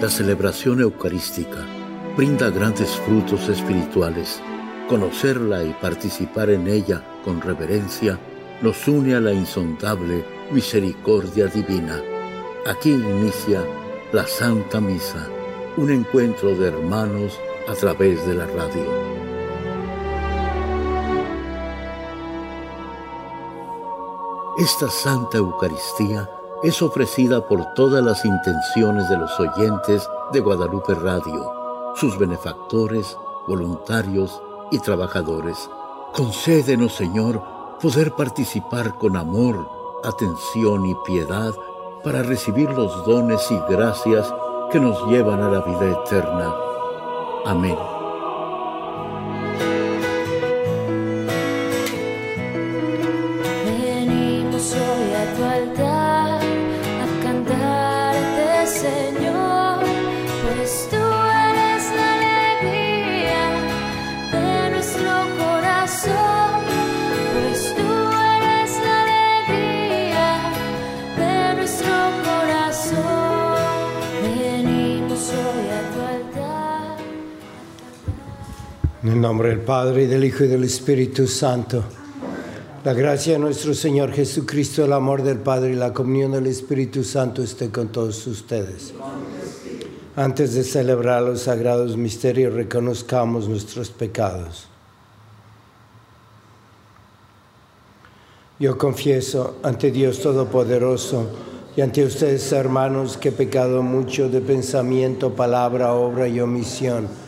La celebración eucarística brinda grandes frutos espirituales. Conocerla y participar en ella con reverencia nos une a la insondable misericordia divina. Aquí inicia la Santa Misa, un encuentro de hermanos a través de la radio. Esta Santa Eucaristía es ofrecida por todas las intenciones de los oyentes de Guadalupe Radio, sus benefactores, voluntarios y trabajadores. Concédenos, Señor, poder participar con amor, atención y piedad para recibir los dones y gracias que nos llevan a la vida eterna. Amén. Nombre del Padre, del Hijo y del Espíritu Santo. La gracia de nuestro Señor Jesucristo, el amor del Padre y la comunión del Espíritu Santo esté con todos ustedes. Antes de celebrar los sagrados misterios, reconozcamos nuestros pecados. Yo confieso ante Dios Todopoderoso y ante ustedes, hermanos, que he pecado mucho de pensamiento, palabra, obra y omisión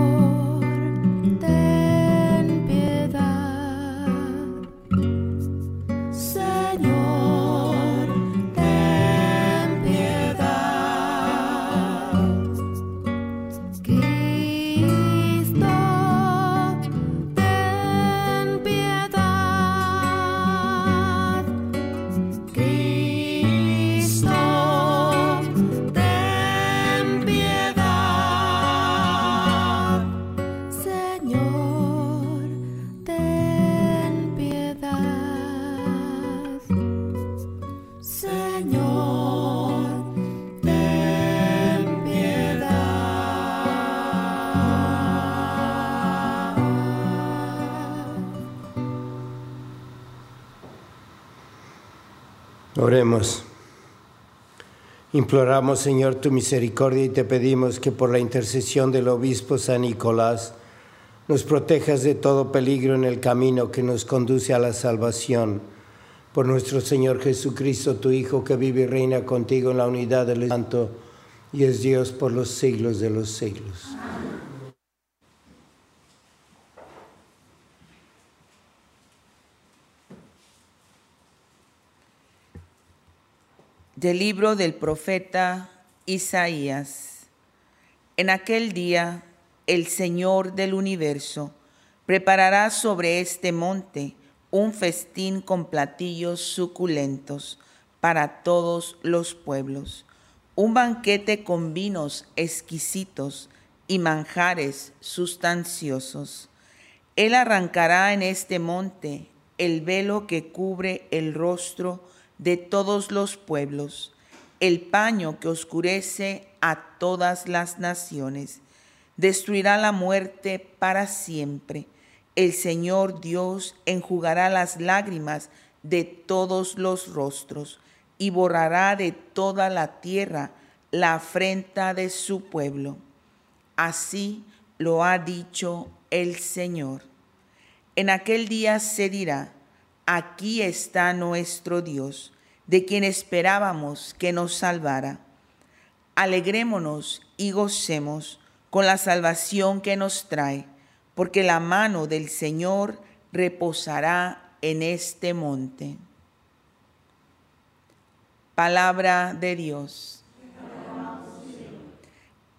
Oremos. Imploramos, Señor, tu misericordia y te pedimos que por la intercesión del obispo San Nicolás nos protejas de todo peligro en el camino que nos conduce a la salvación. Por nuestro Señor Jesucristo, tu Hijo, que vive y reina contigo en la unidad del Santo y es Dios por los siglos de los siglos. Del libro del profeta Isaías. En aquel día el Señor del universo preparará sobre este monte un festín con platillos suculentos para todos los pueblos, un banquete con vinos exquisitos y manjares sustanciosos. Él arrancará en este monte el velo que cubre el rostro de todos los pueblos, el paño que oscurece a todas las naciones. Destruirá la muerte para siempre. El Señor Dios enjugará las lágrimas de todos los rostros y borrará de toda la tierra la afrenta de su pueblo. Así lo ha dicho el Señor. En aquel día se dirá, aquí está nuestro Dios, de quien esperábamos que nos salvara. Alegrémonos y gocemos con la salvación que nos trae, porque la mano del Señor reposará en este monte. Palabra de Dios.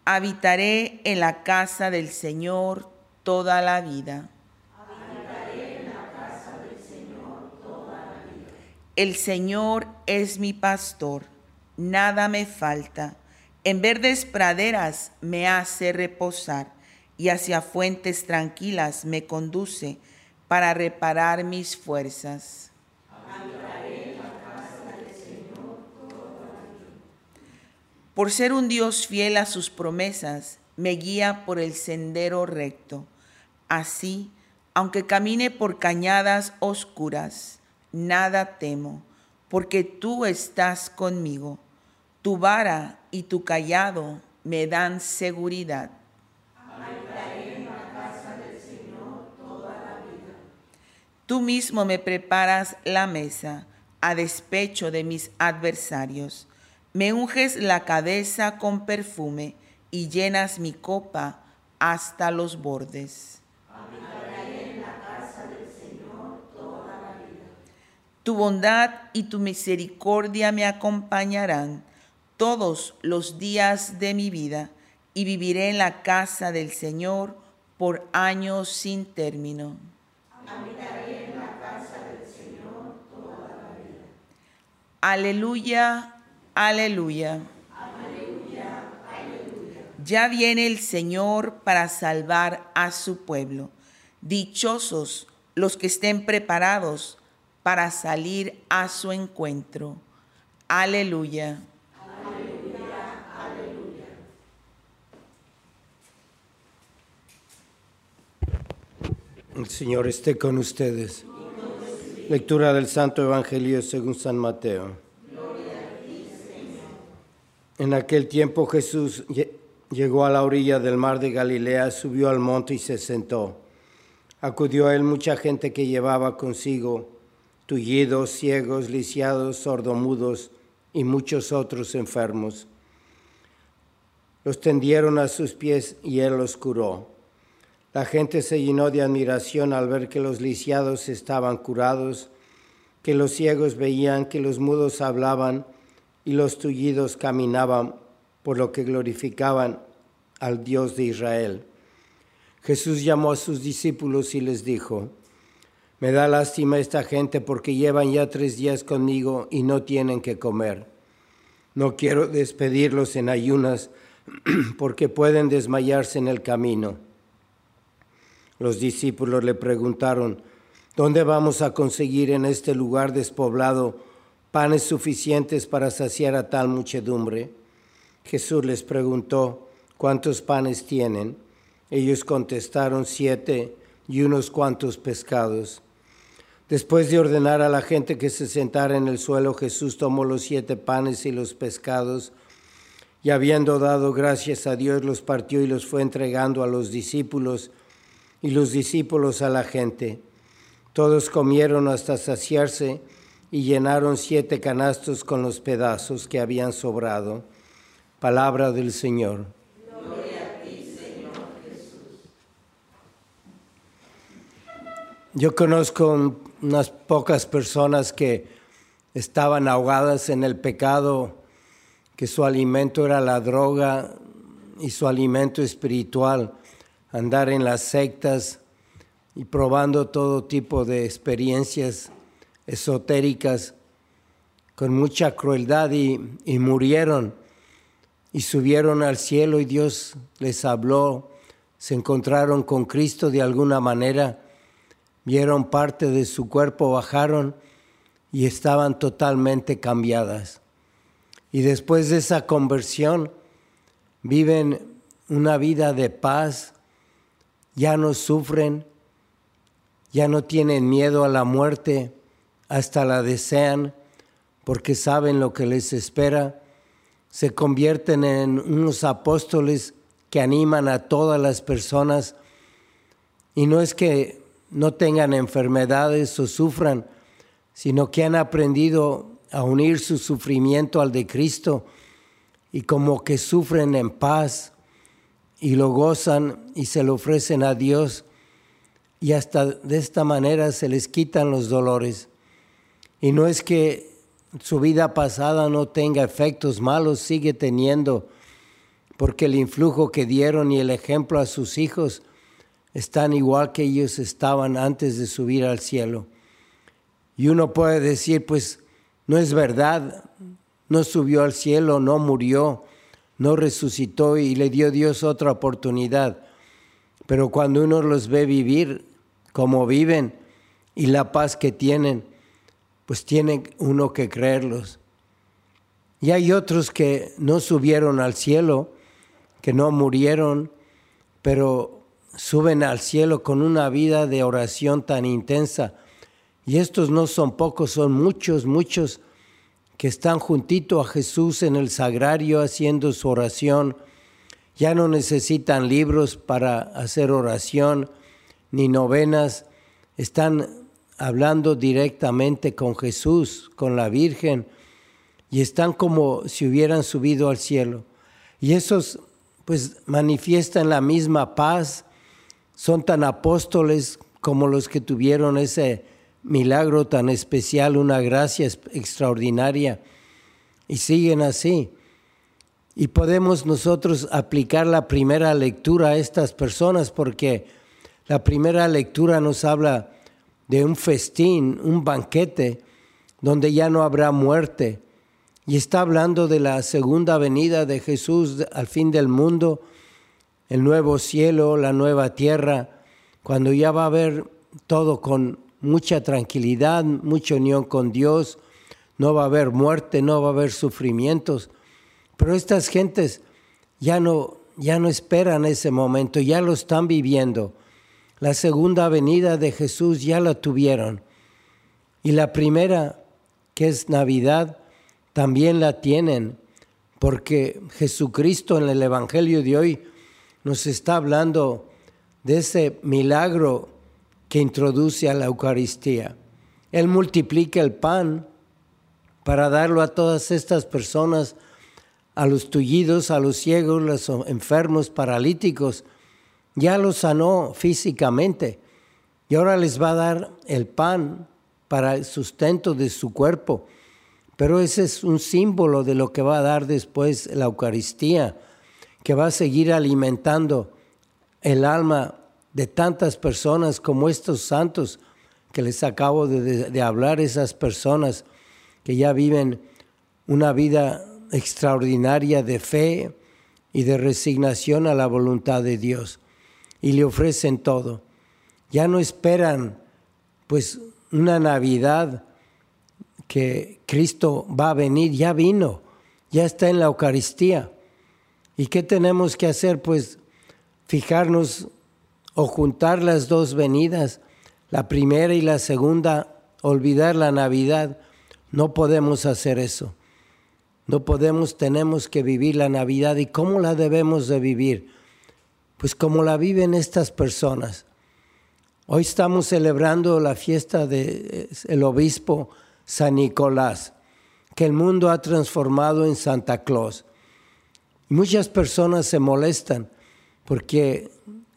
Habitaré en la casa del Señor toda la vida El Señor es mi pastor, nada me falta. En verdes praderas me hace reposar y hacia fuentes tranquilas me conduce para reparar mis fuerzas. Por ser un Dios fiel a sus promesas, me guía por el sendero recto. Así, aunque camine por cañadas oscuras, nada temo, porque tú estás conmigo. Tu vara y tu callado me dan seguridad. Tú mismo me preparas la mesa a despecho de mis adversarios. Me unges la cabeza con perfume y llenas mi copa hasta los bordes. Tu bondad y tu misericordia me acompañarán todos los días de mi vida y viviré en la casa del Señor por años sin término. Habitaré en la casa del Señor toda la vida. Aleluya, aleluya. Aleluya, aleluya. Ya viene el Señor para salvar a su pueblo. Dichosos los que estén preparados para salir a su encuentro. Aleluya. El Señor esté con ustedes. Lectura del Santo Evangelio según San Mateo. En aquel tiempo Jesús llegó a la orilla del mar de Galilea, subió al monte y se sentó. Acudió a él mucha gente que llevaba consigo tullidos, ciegos, lisiados, sordomudos y muchos otros enfermos. Los tendieron a sus pies y él los curó. La gente se llenó de admiración al ver que los lisiados estaban curados, que los ciegos veían, que los mudos hablaban y los tullidos caminaban, por lo que glorificaban al Dios de Israel. Jesús llamó a sus discípulos y les dijo, me da lástima esta gente porque llevan ya tres días conmigo y no tienen que comer. No quiero despedirlos en ayunas porque pueden desmayarse en el camino. Los discípulos le preguntaron, ¿dónde vamos a conseguir en este lugar despoblado panes suficientes para saciar a tal muchedumbre? Jesús les preguntó, ¿cuántos panes tienen? Ellos contestaron, siete y unos cuantos pescados. Después de ordenar a la gente que se sentara en el suelo, Jesús tomó los siete panes y los pescados, y habiendo dado gracias a Dios, los partió y los fue entregando a los discípulos, y los discípulos a la gente. Todos comieron hasta saciarse y llenaron siete canastos con los pedazos que habían sobrado. Palabra del Señor. Yo conozco unas pocas personas que estaban ahogadas en el pecado, que su alimento era la droga y su alimento espiritual, andar en las sectas y probando todo tipo de experiencias esotéricas con mucha crueldad y, y murieron. Y subieron al cielo y Dios les habló, se encontraron con Cristo de alguna manera vieron parte de su cuerpo, bajaron y estaban totalmente cambiadas. Y después de esa conversión viven una vida de paz, ya no sufren, ya no tienen miedo a la muerte, hasta la desean porque saben lo que les espera, se convierten en unos apóstoles que animan a todas las personas. Y no es que no tengan enfermedades o sufran, sino que han aprendido a unir su sufrimiento al de Cristo y como que sufren en paz y lo gozan y se lo ofrecen a Dios y hasta de esta manera se les quitan los dolores. Y no es que su vida pasada no tenga efectos malos, sigue teniendo, porque el influjo que dieron y el ejemplo a sus hijos están igual que ellos estaban antes de subir al cielo. Y uno puede decir, pues no es verdad, no subió al cielo, no murió, no resucitó y le dio Dios otra oportunidad. Pero cuando uno los ve vivir como viven y la paz que tienen, pues tiene uno que creerlos. Y hay otros que no subieron al cielo, que no murieron, pero suben al cielo con una vida de oración tan intensa. Y estos no son pocos, son muchos, muchos que están juntito a Jesús en el sagrario haciendo su oración. Ya no necesitan libros para hacer oración, ni novenas. Están hablando directamente con Jesús, con la Virgen y están como si hubieran subido al cielo. Y esos pues manifiestan la misma paz, son tan apóstoles como los que tuvieron ese milagro tan especial, una gracia extraordinaria, y siguen así. Y podemos nosotros aplicar la primera lectura a estas personas porque la primera lectura nos habla de un festín, un banquete, donde ya no habrá muerte, y está hablando de la segunda venida de Jesús al fin del mundo, el nuevo cielo, la nueva tierra, cuando ya va a haber todo con mucha tranquilidad, mucha unión con Dios, no va a haber muerte, no va a haber sufrimientos. Pero estas gentes ya no, ya no esperan ese momento, ya lo están viviendo. La segunda venida de Jesús ya la tuvieron. Y la primera, que es Navidad, también la tienen, porque Jesucristo en el Evangelio de hoy nos está hablando de ese milagro que introduce a la Eucaristía. Él multiplica el pan para darlo a todas estas personas, a los tullidos, a los ciegos, los enfermos, paralíticos. Ya los sanó físicamente y ahora les va a dar el pan para el sustento de su cuerpo. Pero ese es un símbolo de lo que va a dar después la Eucaristía, que va a seguir alimentando el alma de tantas personas como estos santos que les acabo de, hablar, esas personas que ya viven una vida extraordinaria de fe y de resignación a la voluntad de Dios y le ofrecen todo. Ya no esperan pues una Navidad que Cristo va a venir, ya vino, ya está en la Eucaristía. ¿Y qué tenemos que hacer? Pues fijarnos o juntar las dos venidas, la primera y la segunda, olvidar la Navidad. No podemos hacer eso. No podemos, tenemos que vivir la Navidad. ¿Y cómo la debemos de vivir? Pues como la viven estas personas. Hoy estamos celebrando la fiesta del el obispo San Nicolás, que el mundo ha transformado en Santa Claus. Muchas personas se molestan porque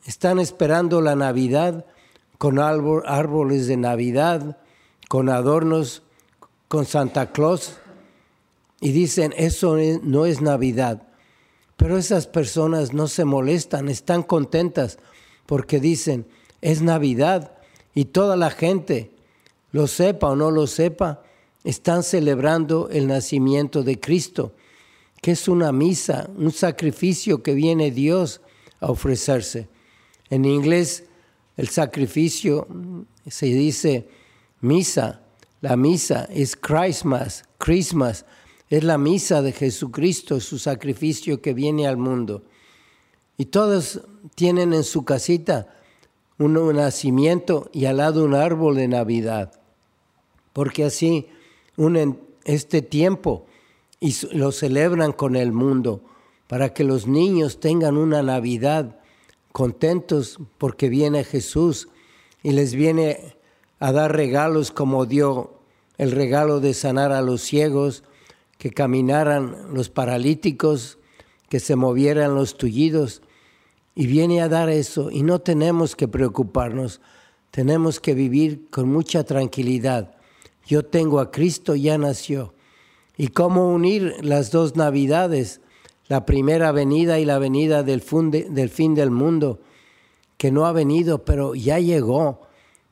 están esperando la Navidad con árboles de Navidad, con adornos, con Santa Claus, y dicen, eso no es Navidad. Pero esas personas no se molestan, están contentas porque dicen, es Navidad y toda la gente lo sepa o no lo sepa, están celebrando el nacimiento de Cristo, que es una misa, un sacrificio que viene Dios a ofrecerse. En inglés, el sacrificio se dice misa. La misa es Christmas, Christmas, es la misa de Jesucristo, su sacrificio que viene al mundo. Y todos tienen en su casita un nacimiento y al lado un árbol de Navidad porque así unen este tiempo y lo celebran con el mundo, para que los niños tengan una Navidad contentos porque viene Jesús y les viene a dar regalos como dio el regalo de sanar a los ciegos, que caminaran los paralíticos, que se movieran los tullidos, y viene a dar eso, y no tenemos que preocuparnos, tenemos que vivir con mucha tranquilidad yo tengo a Cristo, ya nació. ¿Y cómo unir las dos Navidades? La primera venida y la venida del, del fin del mundo, que no ha venido, pero ya llegó.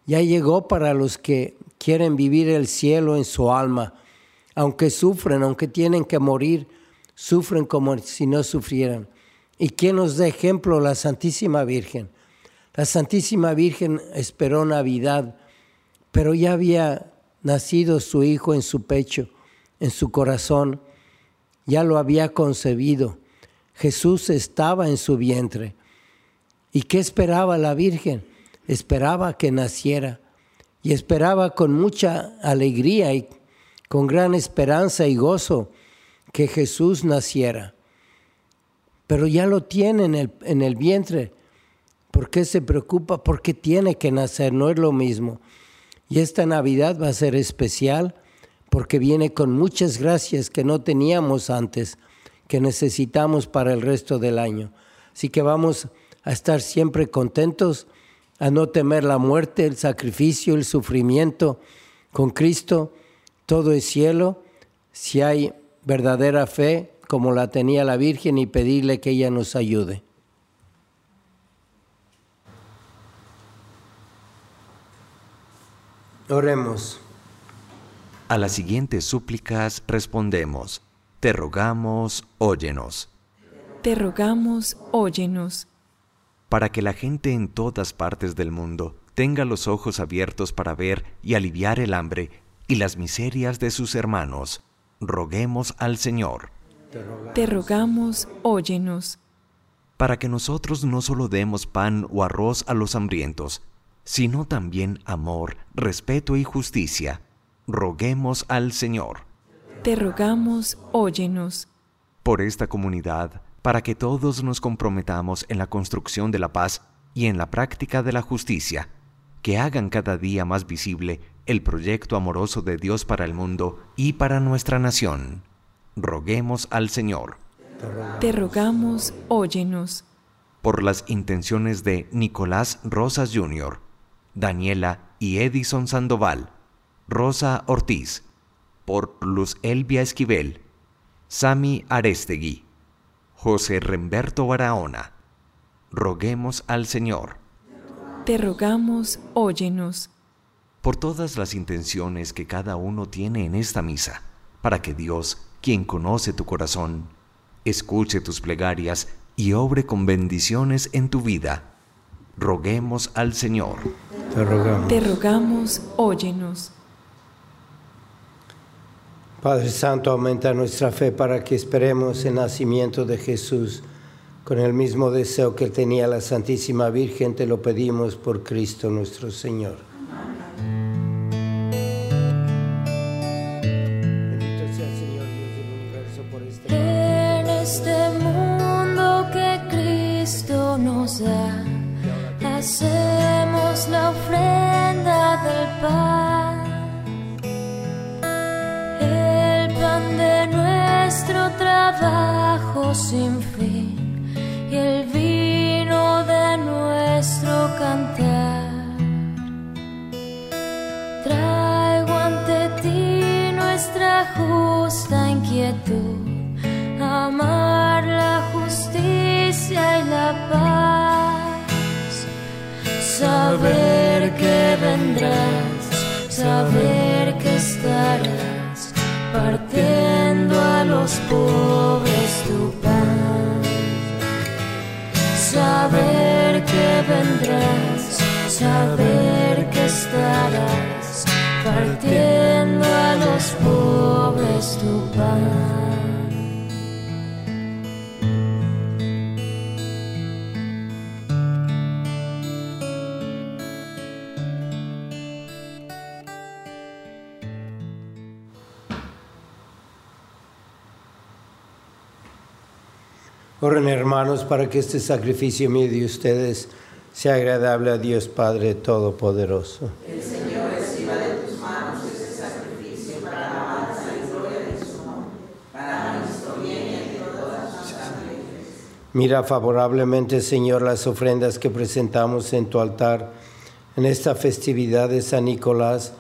Ya llegó para los que quieren vivir el cielo en su alma. aunque sufren, aunque tienen que morir, sufren como si no sufrieran. ¿Y quién nos da ejemplo? La Santísima Virgen. La Santísima Virgen esperó Navidad, pero ya había nacido su hijo en su pecho, en su corazón, ya lo había concebido. Jesús estaba en su vientre. ¿Y qué esperaba la Virgen? Esperaba que naciera y esperaba con mucha alegría y con gran esperanza y gozo que Jesús naciera. Pero ya lo tiene en el, en el vientre. ¿Por qué se preocupa? Porque tiene que nacer, no es lo mismo. Y esta Navidad va a ser especial porque viene con muchas gracias que no teníamos antes, que necesitamos para el resto del año. Así que vamos a estar siempre contentos, a no temer la muerte, el sacrificio, el sufrimiento. Con Cristo todo es cielo, si hay verdadera fe como la tenía la Virgen y pedirle que ella nos ayude. Oremos. A las siguientes súplicas respondemos, te rogamos, óyenos. Te rogamos, óyenos. Para que la gente en todas partes del mundo tenga los ojos abiertos para ver y aliviar el hambre y las miserias de sus hermanos, roguemos al Señor. Te rogamos, óyenos. Para que nosotros no solo demos pan o arroz a los hambrientos, sino también amor, respeto y justicia. Roguemos al Señor. Te rogamos, óyenos. Por esta comunidad, para que todos nos comprometamos en la construcción de la paz y en la práctica de la justicia, que hagan cada día más visible el proyecto amoroso de Dios para el mundo y para nuestra nación. Roguemos al Señor. Te rogamos, óyenos. Por las intenciones de Nicolás Rosas Jr., Daniela y Edison Sandoval, Rosa Ortiz, por Luz Elvia Esquivel, Sami Arestegui, José Remberto Barahona. Roguemos al Señor. Te rogamos, óyenos. Por todas las intenciones que cada uno tiene en esta misa, para que Dios, quien conoce tu corazón, escuche tus plegarias y obre con bendiciones en tu vida. Roguemos al Señor. Te rogamos. Te rogamos, óyenos. Padre Santo, aumenta nuestra fe para que esperemos el nacimiento de Jesús. Con el mismo deseo que tenía la Santísima Virgen, te lo pedimos por Cristo nuestro Señor. Justa inquietud, amar la justicia y la paz, saber que vendrás, saber que estarás partiendo a los pobres tu paz, saber que vendrás, saber que estarás partiendo a los pobres tu pan. Oren hermanos para que este sacrificio mío de ustedes sea agradable a Dios Padre Todopoderoso. Mira favorablemente, Señor, las ofrendas que presentamos en tu altar en esta festividad de San Nicolás,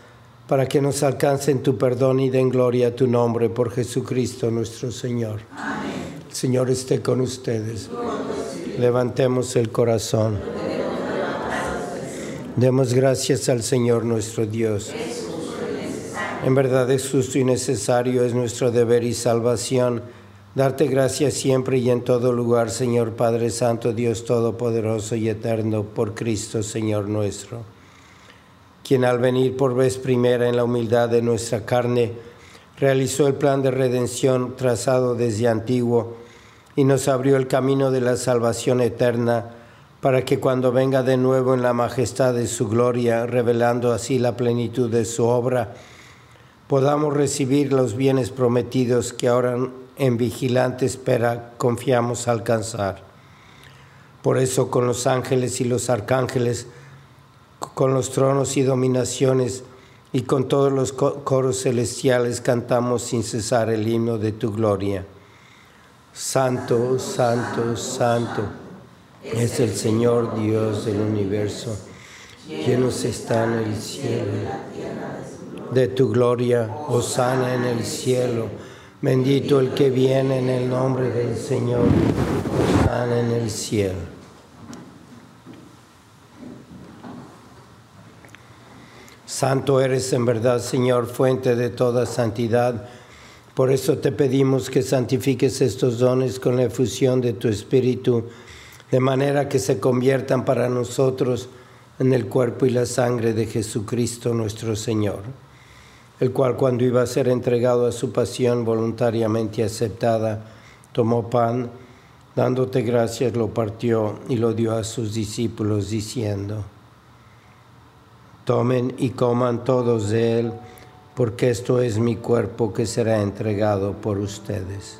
para que nos alcancen tu perdón y den gloria a tu nombre por Jesucristo nuestro Señor. El Señor esté con ustedes. Levantemos el corazón. Demos gracias al Señor nuestro Dios. En verdad es justo y necesario, es nuestro deber y salvación, darte gracias siempre y en todo lugar, Señor Padre Santo, Dios Todopoderoso y Eterno, por Cristo, Señor nuestro, quien al venir por vez primera en la humildad de nuestra carne, realizó el plan de redención trazado desde antiguo y nos abrió el camino de la salvación eterna para que cuando venga de nuevo en la majestad de su gloria, revelando así la plenitud de su obra, podamos recibir los bienes prometidos que ahora en vigilante espera confiamos alcanzar. Por eso con los ángeles y los arcángeles, con los tronos y dominaciones y con todos los coros celestiales cantamos sin cesar el himno de tu gloria. Santo, santo, santo es el Señor Dios del universo. Llenos están el cielo de tu gloria, sana en el cielo. Bendito el que viene en el nombre del Señor, sana en el cielo. Santo eres en verdad, Señor, fuente de toda santidad. Por eso te pedimos que santifiques estos dones con la efusión de tu Espíritu, de manera que se conviertan para nosotros en el cuerpo y la sangre de Jesucristo nuestro Señor el cual cuando iba a ser entregado a su pasión voluntariamente aceptada, tomó pan, dándote gracias, lo partió y lo dio a sus discípulos, diciendo, Tomen y coman todos de él, porque esto es mi cuerpo que será entregado por ustedes.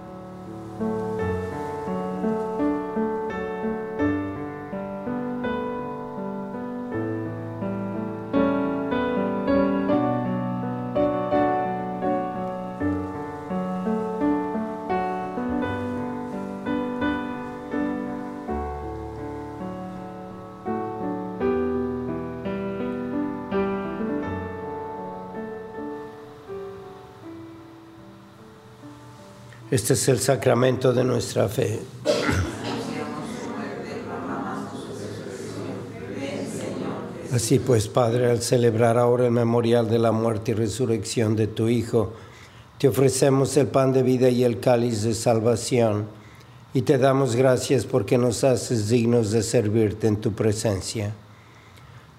Este es el sacramento de nuestra fe. Así pues, Padre, al celebrar ahora el memorial de la muerte y resurrección de tu Hijo, te ofrecemos el pan de vida y el cáliz de salvación, y te damos gracias porque nos haces dignos de servirte en tu presencia.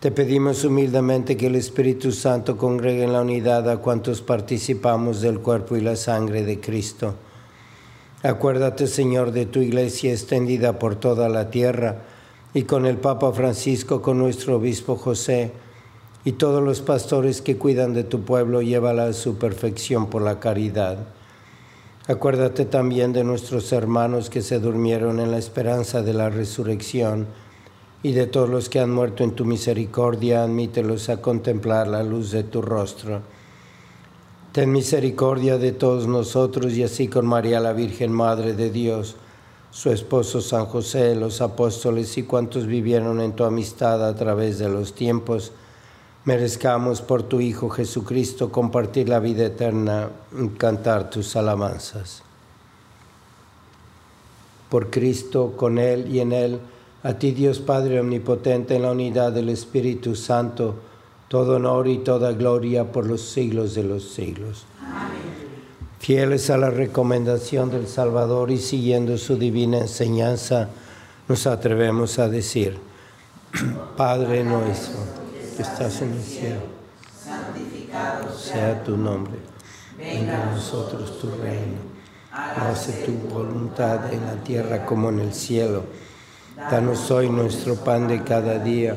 Te pedimos humildemente que el Espíritu Santo congregue en la unidad a cuantos participamos del cuerpo y la sangre de Cristo Acuérdate, Señor, de tu iglesia extendida por toda la tierra y con el Papa Francisco, con nuestro obispo José y todos los pastores que cuidan de tu pueblo, llévala a su perfección por la caridad. Acuérdate también de nuestros hermanos que se durmieron en la esperanza de la resurrección y de todos los que han muerto en tu misericordia, admítelos a contemplar la luz de tu rostro Ten misericordia de todos nosotros y así con María la Virgen, Madre de Dios, su esposo San José, los apóstoles y cuantos vivieron en tu amistad a través de los tiempos, merezcamos por tu Hijo Jesucristo compartir la vida eterna y cantar tus alabanzas. Por Cristo, con Él y en Él, a ti Dios Padre Omnipotente, en la unidad del Espíritu Santo, todo honor y toda gloria por los siglos de los siglos. Amén. Fieles a la recomendación del Salvador y siguiendo su divina enseñanza, nos atrevemos a decir, Padre nuestro, que estás en el cielo, santificado sea tu nombre, venga a nosotros tu reino Hace tu voluntad en la tierra como en el cielo. Danos hoy nuestro pan de cada día.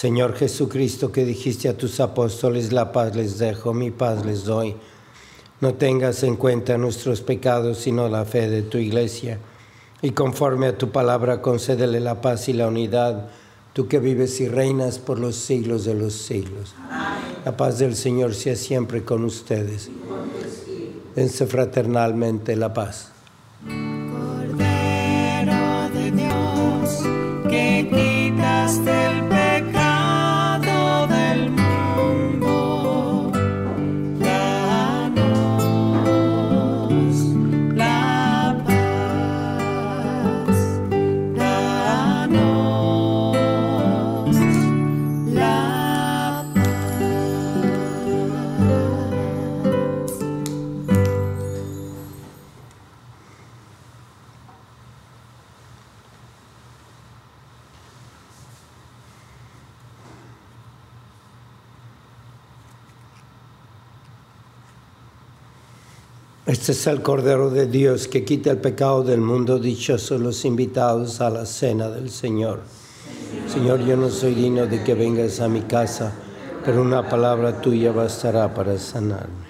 Señor Jesucristo, que dijiste a tus apóstoles, la paz les dejo, mi paz les doy. No tengas en cuenta nuestros pecados, sino la fe de tu iglesia. Y conforme a tu palabra, concédele la paz y la unidad, tú que vives y reinas por los siglos de los siglos. La paz del Señor sea siempre con ustedes. Dense fraternalmente la paz. Este es el Cordero de Dios que quita el pecado del mundo. Dichosos los invitados a la cena del Señor. Señor, yo no soy digno de que vengas a mi casa, pero una palabra tuya bastará para sanarme.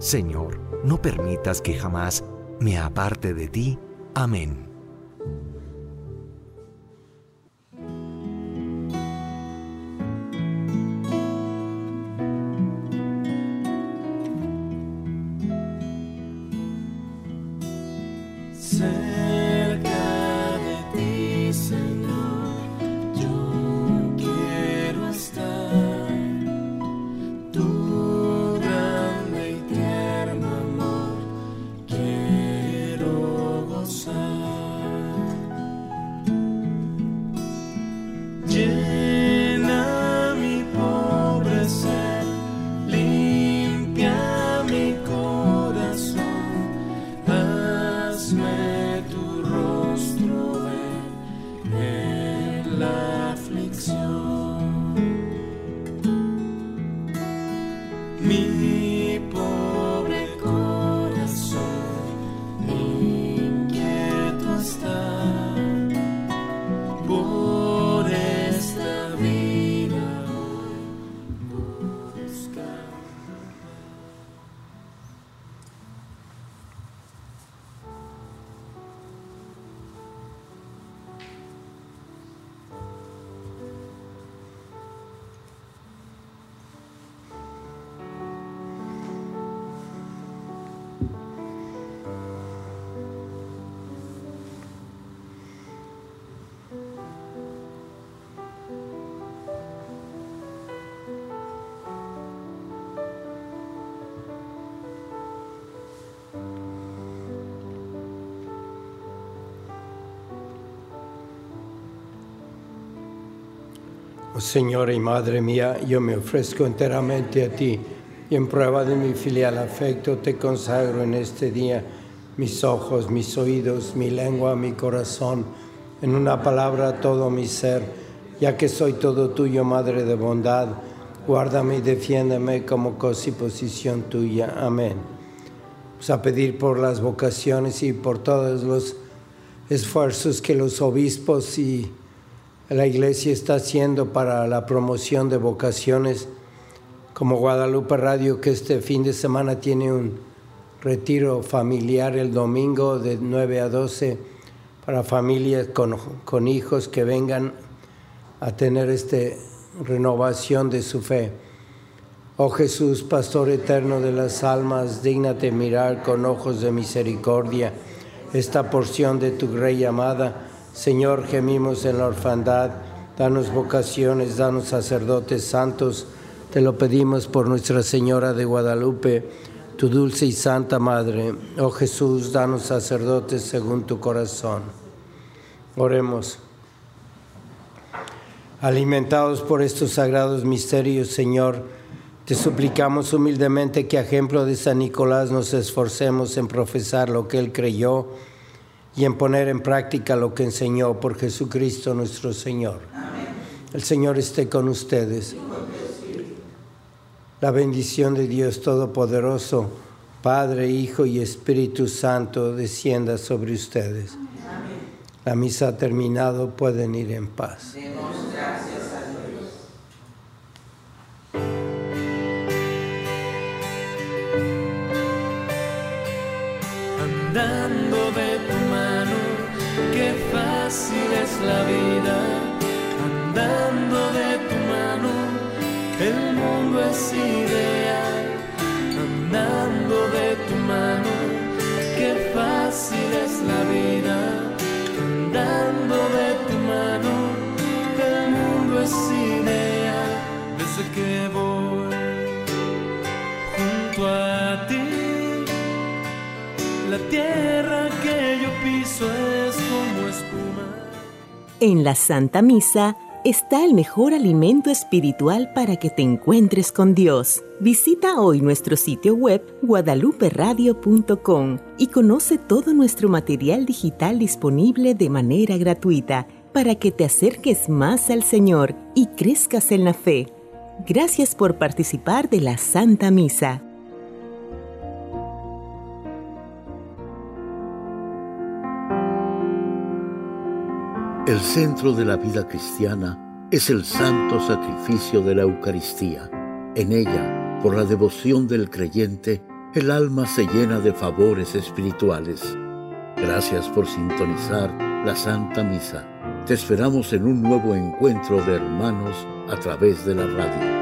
Señor, no permitas que jamás me aparte de ti. Amén. Oh Señor y Madre mía, yo me ofrezco enteramente a ti y en prueba de mi filial afecto te consagro en este día mis ojos, mis oídos, mi lengua, mi corazón, En una palabra, todo mi ser, ya que soy todo tuyo, Madre de bondad, guárdame y defiéndeme como cosa y posición tuya. Amén. A pedir por las vocaciones y por todos los esfuerzos que los obispos y la iglesia está haciendo para la promoción de vocaciones, como Guadalupe Radio, que este fin de semana tiene un retiro familiar el domingo de 9 a 12 para familias con, con hijos que vengan a tener esta renovación de su fe. Oh Jesús, Pastor eterno de las almas, dígnate mirar con ojos de misericordia esta porción de tu Grey amada Señor, gemimos en la orfandad, danos vocaciones, danos sacerdotes santos, te lo pedimos por Nuestra Señora de Guadalupe, tu dulce y santa Madre. Oh Jesús, danos sacerdotes según tu corazón. Oremos. Alimentados por estos sagrados misterios, Señor, te suplicamos humildemente que a ejemplo de San Nicolás nos esforcemos en profesar lo que él creyó y en poner en práctica lo que enseñó por Jesucristo nuestro Señor. El Señor esté con ustedes. La bendición de Dios Todopoderoso, Padre, Hijo y Espíritu Santo, descienda sobre ustedes. La misa ha terminado, pueden ir en paz. Andando de fácil es la vida. Andando de tu mano, el mundo es ideal. Andando de tu mano, qué fácil es la vida. Andando de tu mano, el mundo es ideal. Desde que voy La tierra que yo piso es como espuma. En la Santa Misa está el mejor alimento espiritual para que te encuentres con Dios. Visita hoy nuestro sitio web guadaluperadio.com y conoce todo nuestro material digital disponible de manera gratuita para que te acerques más al Señor y crezcas en la fe. Gracias por participar de la Santa Misa. El centro de la vida cristiana es el santo sacrificio de la Eucaristía. En ella, por la devoción del creyente, el alma se llena de favores espirituales. Gracias por sintonizar la Santa Misa. Te esperamos en un nuevo encuentro de hermanos a través de la radio.